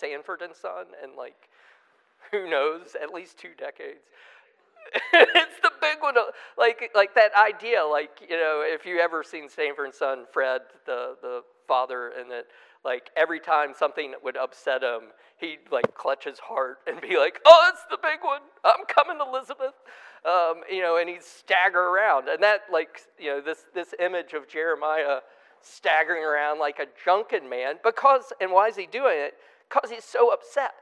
Sanford and Son and like who knows, at least two decades. it's the big one, like like that idea, like you know, if you ever seen Sanford and Son, Fred, the the father, and that like every time something would upset him, he'd like clutch his heart and be like, "Oh, it's the big one. I'm coming, Elizabeth." Um, you know, and he'd stagger around, and that like you know this this image of Jeremiah staggering around like a drunken man because and why is he doing it? Because he's so upset.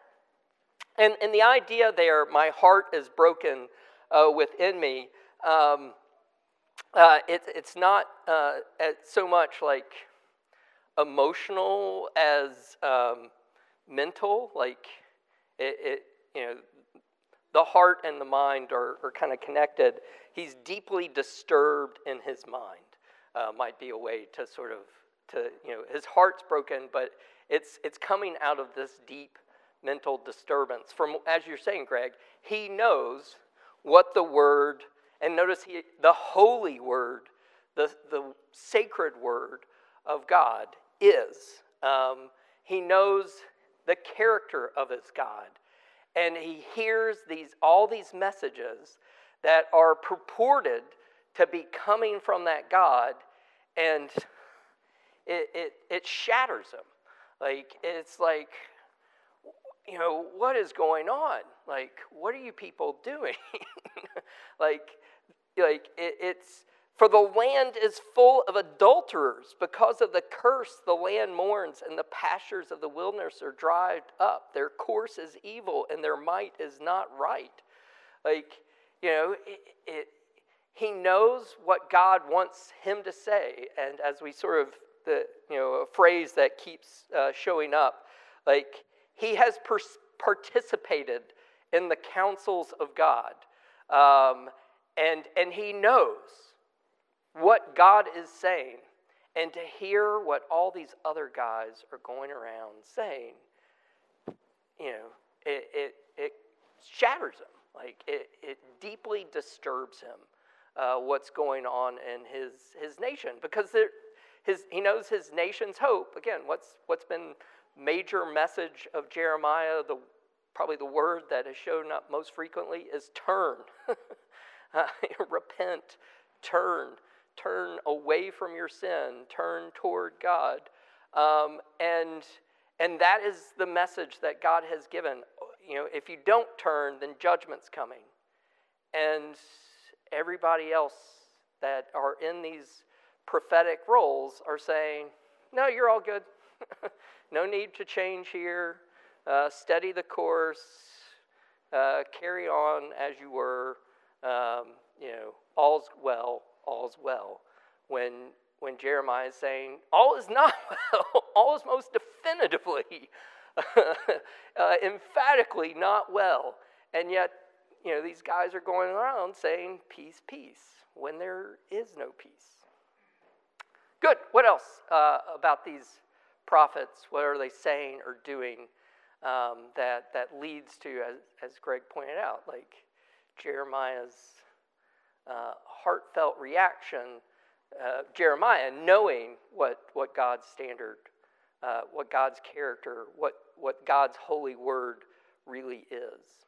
And and the idea there, my heart is broken uh, within me. Um, uh, it, it's not uh, so much like emotional as um, mental. Like it, it, you know, the heart and the mind are, are kind of connected. He's deeply disturbed in his mind. Uh, might be a way to sort of to you know his heart's broken, but it's it's coming out of this deep mental disturbance. From as you're saying, Greg, he knows what the word and notice he, the holy word, the the sacred word of God is. Um, he knows the character of his God. And he hears these, all these messages that are purported to be coming from that God, and it, it, it shatters him. Like, it's like, you know, what is going on? Like, what are you people doing? like, like it, it's for the land is full of adulterers. Because of the curse, the land mourns, and the pastures of the wilderness are dried up. Their course is evil, and their might is not right. Like, you know, it, it, he knows what God wants him to say. And as we sort of, the, you know, a phrase that keeps uh, showing up, like, he has pers- participated in the counsels of God. Um, and, and he knows what God is saying and to hear what all these other guys are going around saying, you know, it, it, it shatters him. Like, it, it deeply disturbs him uh, what's going on in his, his nation because there, his, he knows his nation's hope. Again, what's, what's been major message of Jeremiah, the, probably the word that has shown up most frequently is turn. uh, repent, turn turn away from your sin, turn toward God. Um, and, and that is the message that God has given. You know, if you don't turn, then judgment's coming. And everybody else that are in these prophetic roles are saying, no, you're all good. no need to change here. Uh, steady the course. Uh, carry on as you were. Um, you know, all's well all's well. When, when Jeremiah is saying, all is not well, all is most definitively, uh, emphatically not well. And yet, you know, these guys are going around saying, peace, peace, when there is no peace. Good. What else uh, about these prophets? What are they saying or doing um, that, that leads to, as, as Greg pointed out, like Jeremiah's uh, heartfelt reaction, uh, Jeremiah, knowing what, what God's standard, uh, what God's character, what, what God's holy word really is.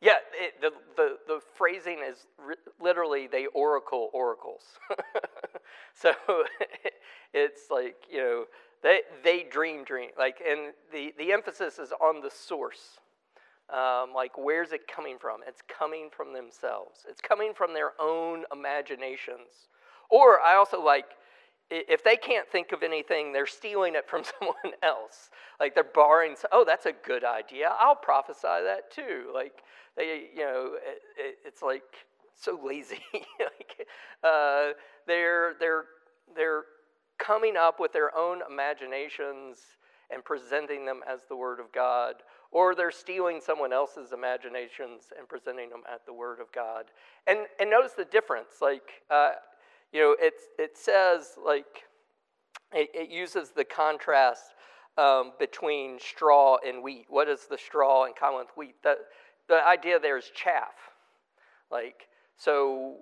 Yeah, it, the, the, the phrasing is literally they oracle oracles. so it's like, you know, they, they dream dream. Like, and the, the emphasis is on the source. Um, like, where's it coming from? It's coming from themselves, it's coming from their own imaginations. Or I also like, if they can't think of anything, they're stealing it from someone else. Like they're borrowing, oh, that's a good idea. I'll prophesy that too. Like they, you know, it, it, it's like so lazy. like, uh, they're they're they're coming up with their own imaginations and presenting them as the Word of God, or they're stealing someone else's imaginations and presenting them at the Word of God. And, and notice the difference. Like, uh, you know, it, it says, like, it, it uses the contrast um, between straw and wheat. What is the straw in common with wheat? The, the idea there is chaff. Like, so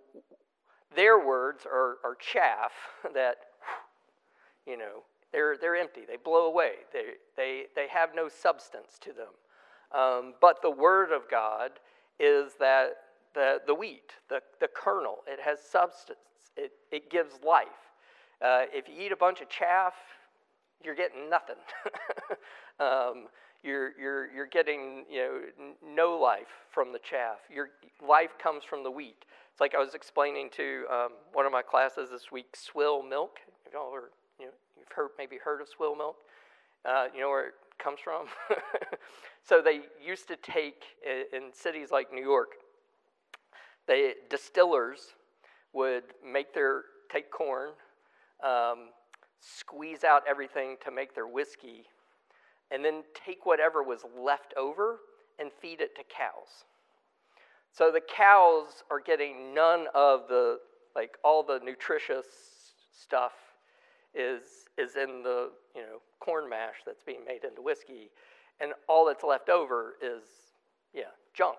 their words are, are chaff that, you know, they're, they're empty. They blow away. They, they, they have no substance to them. Um, but the Word of God is that the, the wheat, the, the kernel, it has substance, it, it gives life. Uh, if you eat a bunch of chaff, you're getting nothing. um, you're, you're, you're getting you know, no life from the chaff. Your life comes from the wheat. It's like I was explaining to um, one of my classes this week, swill milk. If y'all are, you know, you've heard, maybe heard of swill milk. Uh, you know where it comes from? so they used to take, in cities like New York, the distillers would make their, take corn, um, squeeze out everything to make their whiskey, and then take whatever was left over and feed it to cows. So the cows are getting none of the, like, all the nutritious stuff is, is in the, you know, corn mash that's being made into whiskey. And all that's left over is, yeah, junk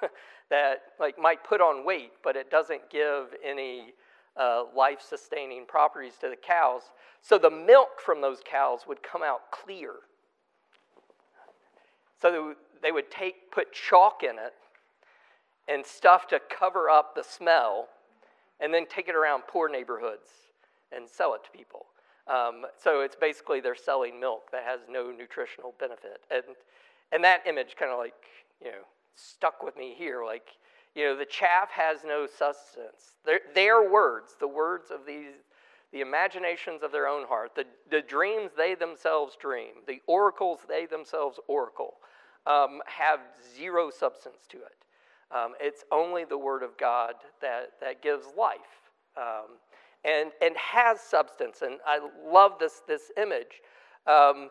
that, like, might put on weight, but it doesn't give any uh, life sustaining properties to the cows. So the milk from those cows would come out clear. So they would take, put chalk in it and stuff to cover up the smell, and then take it around poor neighborhoods and sell it to people. Um, so it's basically they're selling milk that has no nutritional benefit. And, and that image kind of like, you know, stuck with me here. Like, you know, the chaff has no substance. Their, their words, the words of these, the imaginations of their own heart, the, the dreams they themselves dream, the oracles they themselves oracle, um, have zero substance to it. Um, it's only the Word of God that, that gives life um, and, and has substance. And I love this, this image. Um,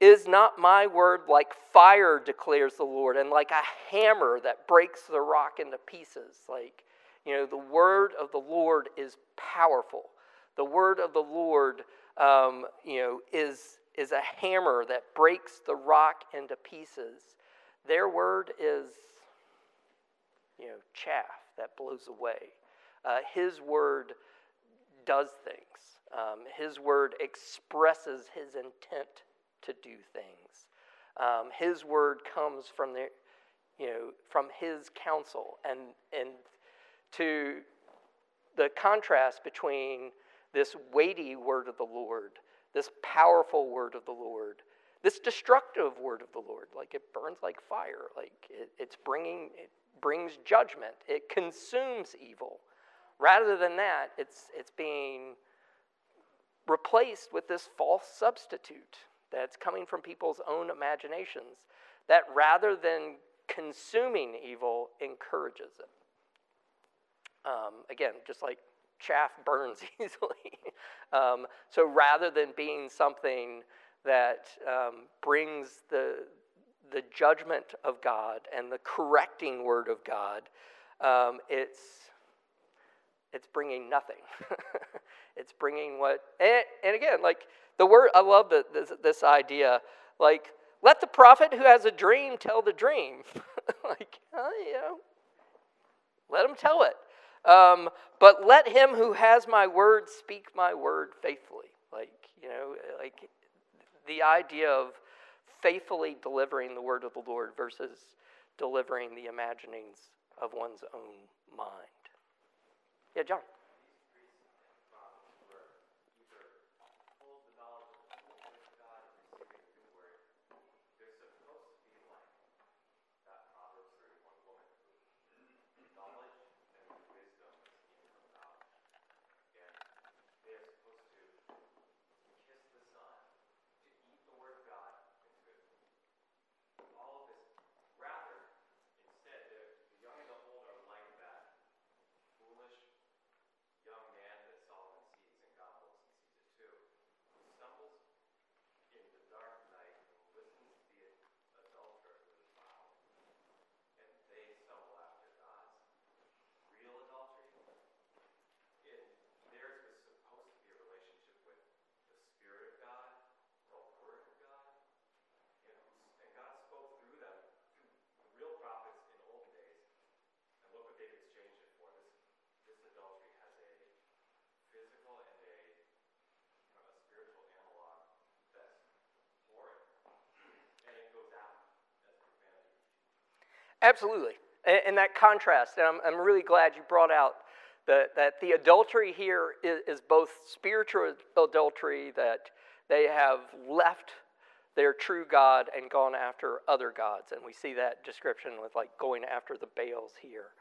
is not my word like fire, declares the Lord, and like a hammer that breaks the rock into pieces? Like, you know, the word of the Lord is powerful. The word of the Lord, um, you know, is, is a hammer that breaks the rock into pieces. Their word is, you know, chaff that blows away. Uh, his word does things. Um, his word expresses his intent to do things. Um, his word comes from the, you know, from his counsel, and and to the contrast between this weighty word of the Lord, this powerful word of the Lord, this destructive word of the Lord, like it burns like fire, like it, it's bringing, it brings judgment, it consumes evil. Rather than that, it's, it's being replaced with this false substitute that's coming from people's own imaginations that rather than consuming evil, encourages it. Um, again, just like chaff burns easily. um, so rather than being something that um, brings the, the judgment of God and the correcting word of God, um, it's, it's bringing nothing. it's bringing what, and, and again, like the word, I love the, this, this idea. Like, let the prophet who has a dream tell the dream. like, uh, you know, let him tell it. Um, but let him who has my word speak my word faithfully. Like, you know, like the idea of faithfully delivering the word of the Lord versus delivering the imaginings of one's own mind. Yeah, John. Absolutely. And, and that contrast, and I'm, I'm really glad you brought out that, that the adultery here is, is both spiritual adultery, that they have left their true God and gone after other gods. And we see that description with like going after the Baals here.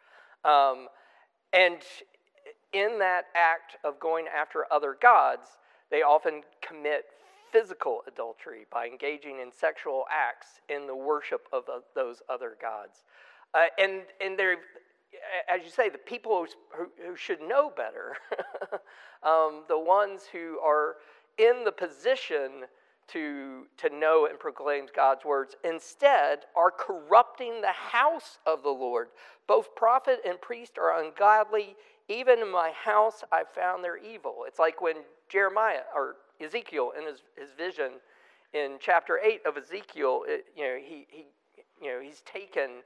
Um, and in that act of going after other gods, they often commit physical adultery by engaging in sexual acts in the worship of those other gods. Uh, and and they're, as you say, the people who, who should know better, um, the ones who are in the position to, to know and proclaim God's words, instead are corrupting the house of the Lord. Both prophet and priest are ungodly. Even in my house I found their evil. It's like when Jeremiah or Ezekiel in his, his vision in chapter 8 of Ezekiel, it, you know, he, he, you know, he's taken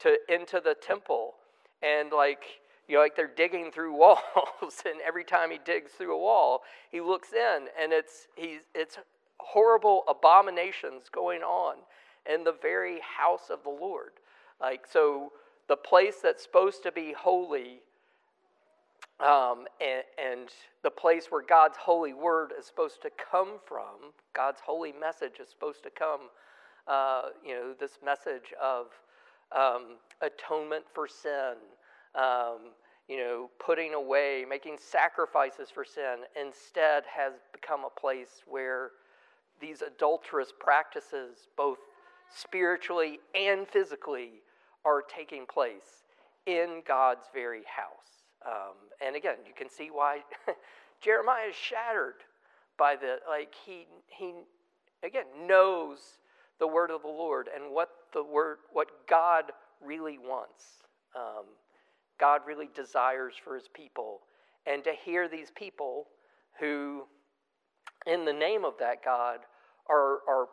to, into the temple and like, you know, like they're digging through walls, and every time he digs through a wall, he looks in, and it's he's it's horrible abominations going on in the very house of the Lord. Like, so the place that's supposed to be holy um, and, and, the place where God's holy word is supposed to come from, God's holy message is supposed to come, uh, you know, this message of um, atonement for sin, um, you know, putting away, making sacrifices for sin, instead has become a place where these adulterous practices, both spiritually and physically, are taking place in God's very house. Um, and again, you can see why Jeremiah is shattered by the like he he again knows the word of the Lord and what the word what God really wants. Um, God really desires for his people, and to hear these people who in the name of that God are, are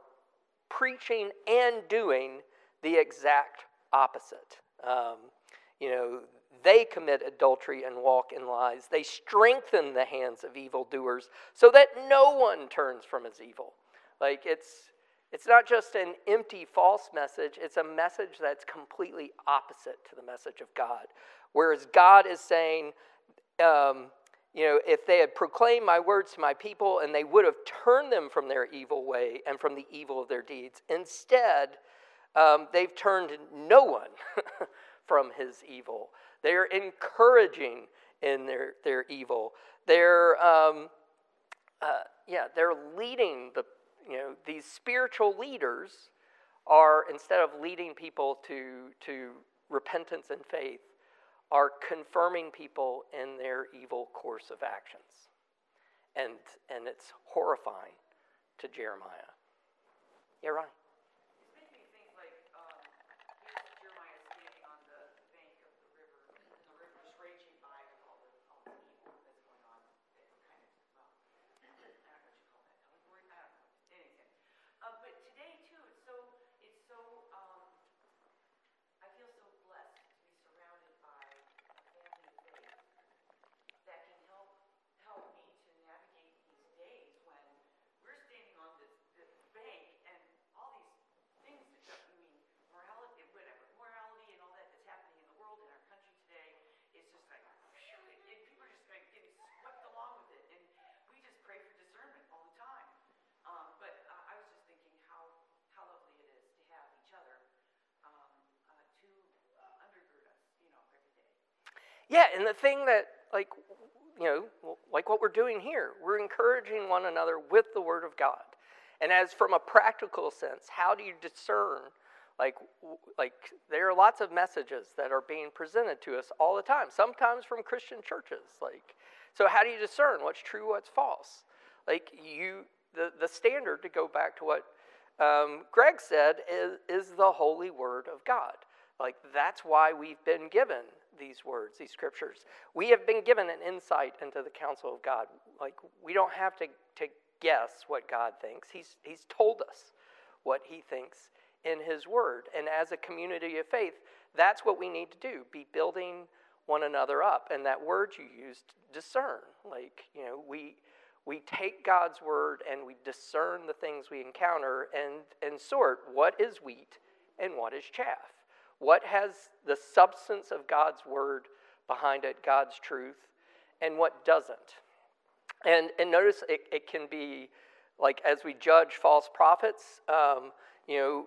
preaching and doing the exact opposite. Um, you know, they commit adultery and walk in lies. They strengthen the hands of evildoers so that no one turns from his evil. Like it's it's not just an empty false message, it's a message that's completely opposite to the message of God. Whereas God is saying, um, you know, if they had proclaimed my words to my people and they would have turned them from their evil way and from the evil of their deeds, instead, um, they've turned no one from his evil. They're encouraging in their, their evil. They're, um, uh, yeah, they're leading the, you know, these spiritual leaders are, instead of leading people to, to repentance and faith, are confirming people in their evil course of actions. And, and it's horrifying to Jeremiah. Yeah, Ronnie. Yeah, and the thing that, like, you know, like what we're doing here, we're encouraging one another with the Word of God. And as from a practical sense, how do you discern? Like, like there are lots of messages that are being presented to us all the time, sometimes from Christian churches. Like, so how do you discern what's true, what's false? Like, you, the, the standard, to go back to what um, Greg said, is, is the holy Word of God. Like, that's why we've been given these words, these scriptures. We have been given an insight into the counsel of God. Like, we don't have to, to guess what God thinks. He's, he's told us what He thinks in His Word. And as a community of faith, that's what we need to do be building one another up. And that word you used, discern. Like, you know, we. We take God's word and we discern the things we encounter and, and sort what is wheat and what is chaff What has the substance of God's word behind it, God's truth, and what doesn't? And, and notice it, it can be like as we judge false prophets, um, you know,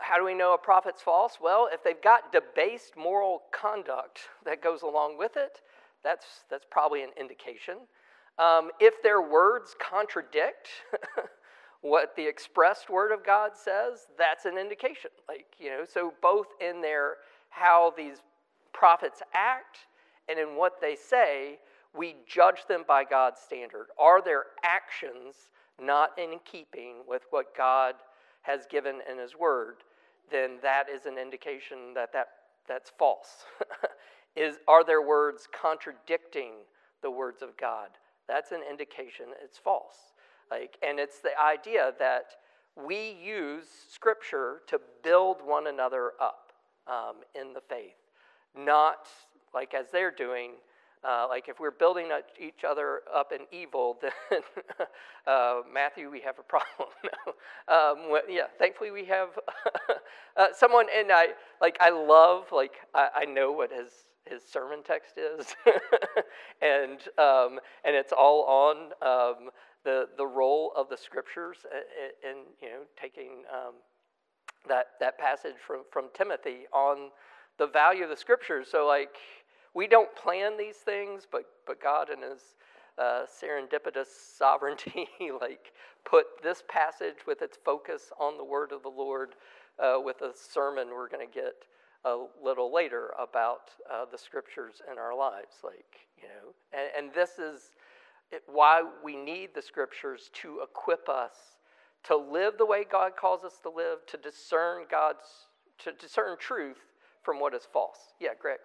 how do we know a prophet's false? Well, if they've got debased moral conduct that goes along with it, that's, that's probably an indication. Um, if their words contradict what the expressed word of God says, that's an indication. Like, you know, so both in their how these prophets act and in what they say, we judge them by God's standard. Are their actions not in keeping with what God has given in His Word? Then that is an indication that, that that's false. is, are their words contradicting the words of God? That's an indication it's false. Like, and it's the idea that we use Scripture to build one another up um, in the faith, not like as they're doing. Uh, like if we're building each other up in evil, then uh, Matthew, we have a problem. um, yeah, thankfully we have uh, someone, and I like I love like I, I know what his his sermon text is, and um, and it's all on um, the the role of the scriptures and you know taking um, that that passage from from Timothy on the value of the scriptures. So like we don't plan these things, but but God in His uh, serendipitous sovereignty like put this passage with its focus on the word of the Lord uh, with a sermon we're going to get a little later about uh, the scriptures in our lives like you know and, and this is why we need the scriptures to equip us to live the way god calls us to live to discern god's to discern truth from what is false. Yeah greg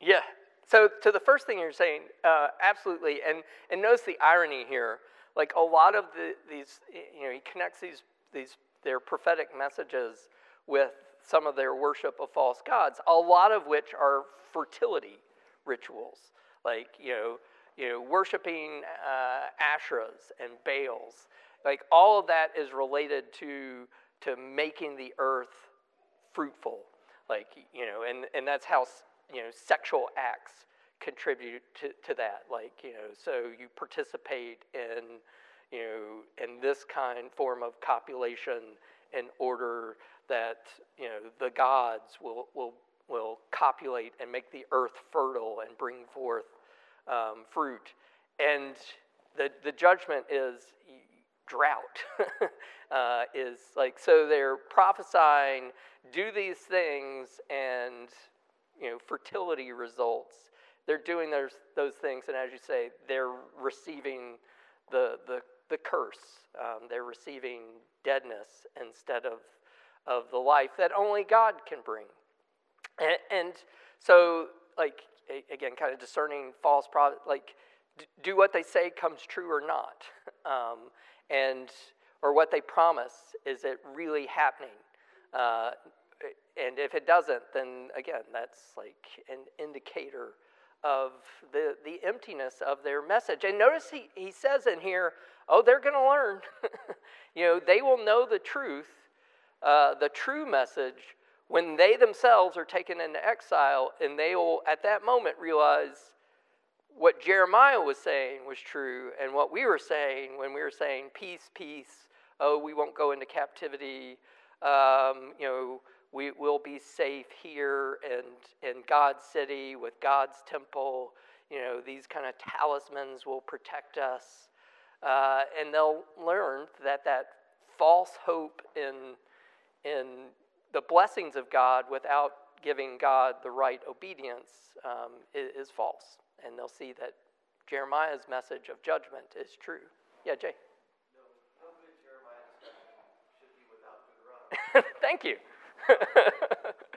Yeah. So to the first thing you're saying, uh, absolutely, and and notice the irony here. Like a lot of the, these, you know, he connects these these their prophetic messages with some of their worship of false gods. A lot of which are fertility rituals, like you know, you know, worshiping uh, Asherahs and Baals. Like all of that is related to to making the earth fruitful. Like you know, and and that's how you know, sexual acts contribute to, to that. Like, you know, so you participate in, you know, in this kind form of copulation in order that, you know, the gods will, will, will copulate and make the earth fertile and bring forth um, fruit. And the, the judgment is drought. uh, is like, so they're prophesying, do these things, and you know, fertility results. They're doing those, those things, and as you say, they're receiving the, the, the curse. Um, they're receiving deadness instead of, of the life that only God can bring. And, and so, like, again, kind of discerning false prophets, like, do what they say comes true or not. Um, and, or what they promise, is it really happening? Uh, and if it doesn't, then again, that's like an indicator of the, the emptiness of their message. And notice he, he says in here, oh, they're going to learn. you know, they will know the truth, uh, the true message, when they themselves are taken into exile, and they will, at that moment, realize what Jeremiah was saying was true, and what we were saying when we were saying, peace, peace, oh, we won't go into captivity, um, you know, we will be safe here and in God's city with God's temple. You know, these kind of talismans will protect us. Uh, and they'll learn that that false hope in, in the blessings of God without giving God the right obedience um, is, is false. And they'll see that Jeremiah's message of judgment is true. Yeah, Jay. Thank you.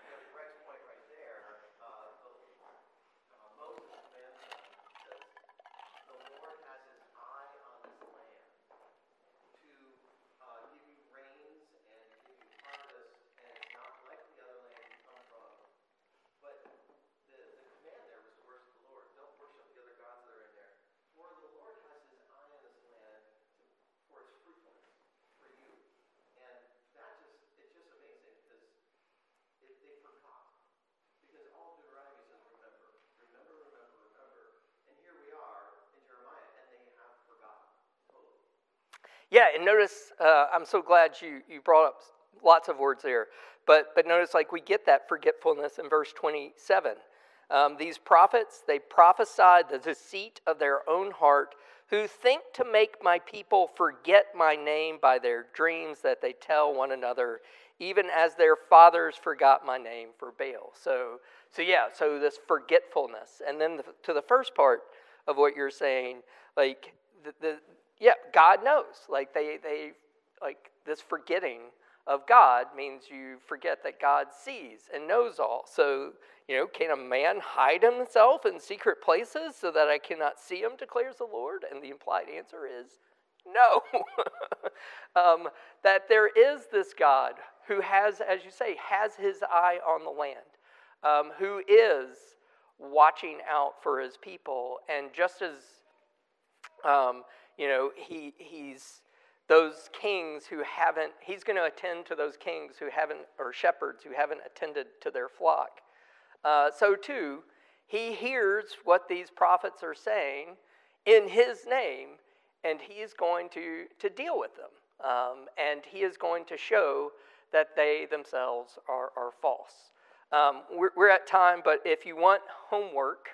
Yeah, and notice, uh, I'm so glad you, you brought up lots of words there. But, but notice, like, we get that forgetfulness in verse 27. Um, these prophets, they prophesied the deceit of their own heart, who think to make my people forget my name by their dreams that they tell one another, even as their fathers forgot my name for Baal. So, so yeah, so this forgetfulness. And then the, to the first part of what you're saying, like, the, the, yeah, God knows. Like they, they like this forgetting of God means you forget that God sees and knows all. So, you know, can a man hide himself in secret places so that I cannot see him, declares the Lord? And the implied answer is no. um, that there is this God who has, as you say, has his eye on the land, um, who is watching out for his people. And just as um, you know, he, he's those kings who haven't, he's going to attend to those kings who haven't, or shepherds who haven't attended to their flock. Uh, so, too, he hears what these prophets are saying in his name, and he is going to, to deal with them. Um, and he is going to show that they themselves are, are false. Um, we're, we're, at time, but if you want homework,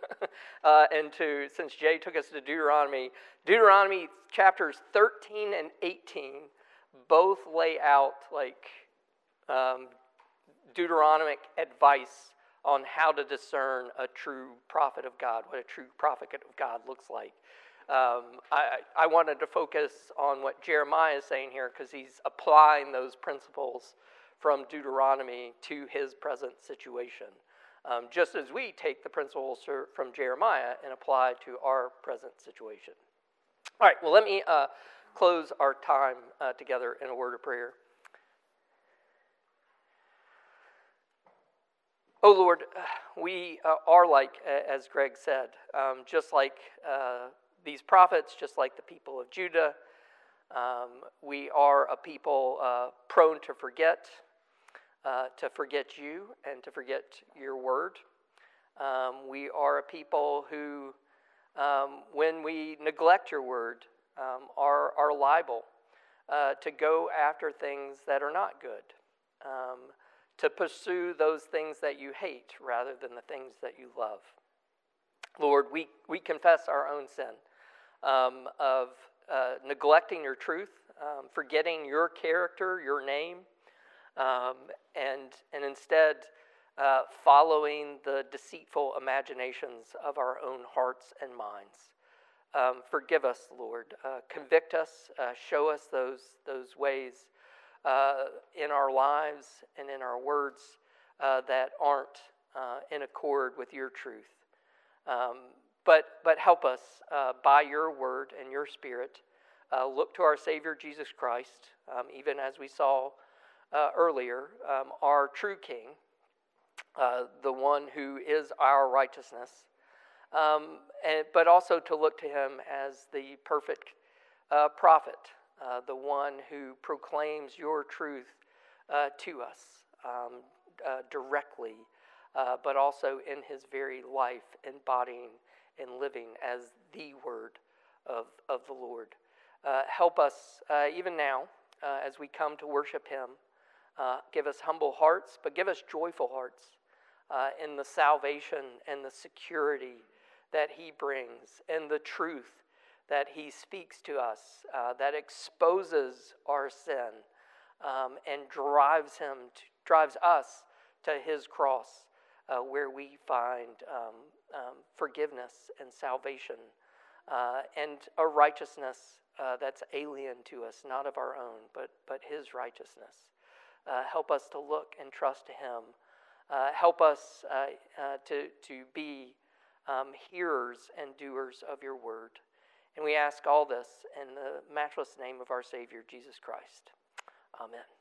uh, and to, since Jay took us to Deuteronomy, Deuteronomy chapters 13 and 18 both lay out like um, Deuteronomic advice on how to discern a true prophet of God, what a true prophet of God looks like. Um, I, I wanted to focus on what Jeremiah is saying here because he's applying those principles from Deuteronomy to his present situation. Um, just as we take the principles from Jeremiah and apply to our present situation. All right, well, let me uh, close our time uh, together in a word of prayer. Oh Lord, we uh, are like, as Greg said, um, just like uh, these prophets, just like the people of Judah. Um, we are a people uh, prone to forget, uh, to forget you and to forget your word. Um, we are a people who, um, when we neglect your word, um, are, are liable uh, to go after things that are not good, um, to pursue those things that you hate rather than the things that you love. Lord, we, we confess our own sin um, of uh, neglecting your truth, um, forgetting your character, your name um, and, and instead uh, following the deceitful imaginations of our own hearts and minds. Um, forgive us, Lord. Uh, convict us. Uh, show us those, those ways uh, in our lives and in our words uh, that aren't uh, in accord with your truth. Um, but, but help us by your word and your spirit. look to our Savior Jesus Christ, um, even as we saw uh, earlier, um, our true King, uh, the one who is our righteousness, um, and, but also to look to him as the perfect uh, prophet, uh, the one who proclaims your truth uh, to us um, uh, directly, but also in his very life, embodying and living as the word of, of the Lord. Help us even now as we come to worship him. Give us humble hearts, but give us joyful hearts in the salvation and the security that he brings and the truth that he speaks to us uh, that exposes our sin um, and drives him to, drives us to his cross uh, where we find um, um, forgiveness and salvation uh, and a righteousness uh, that's alien to us not of our own but, but his righteousness uh, help us to look and trust to him uh, help us to, to be um, hearers and doers of your word. And we ask all this in the matchless name of our Savior, Jesus Christ. Amen.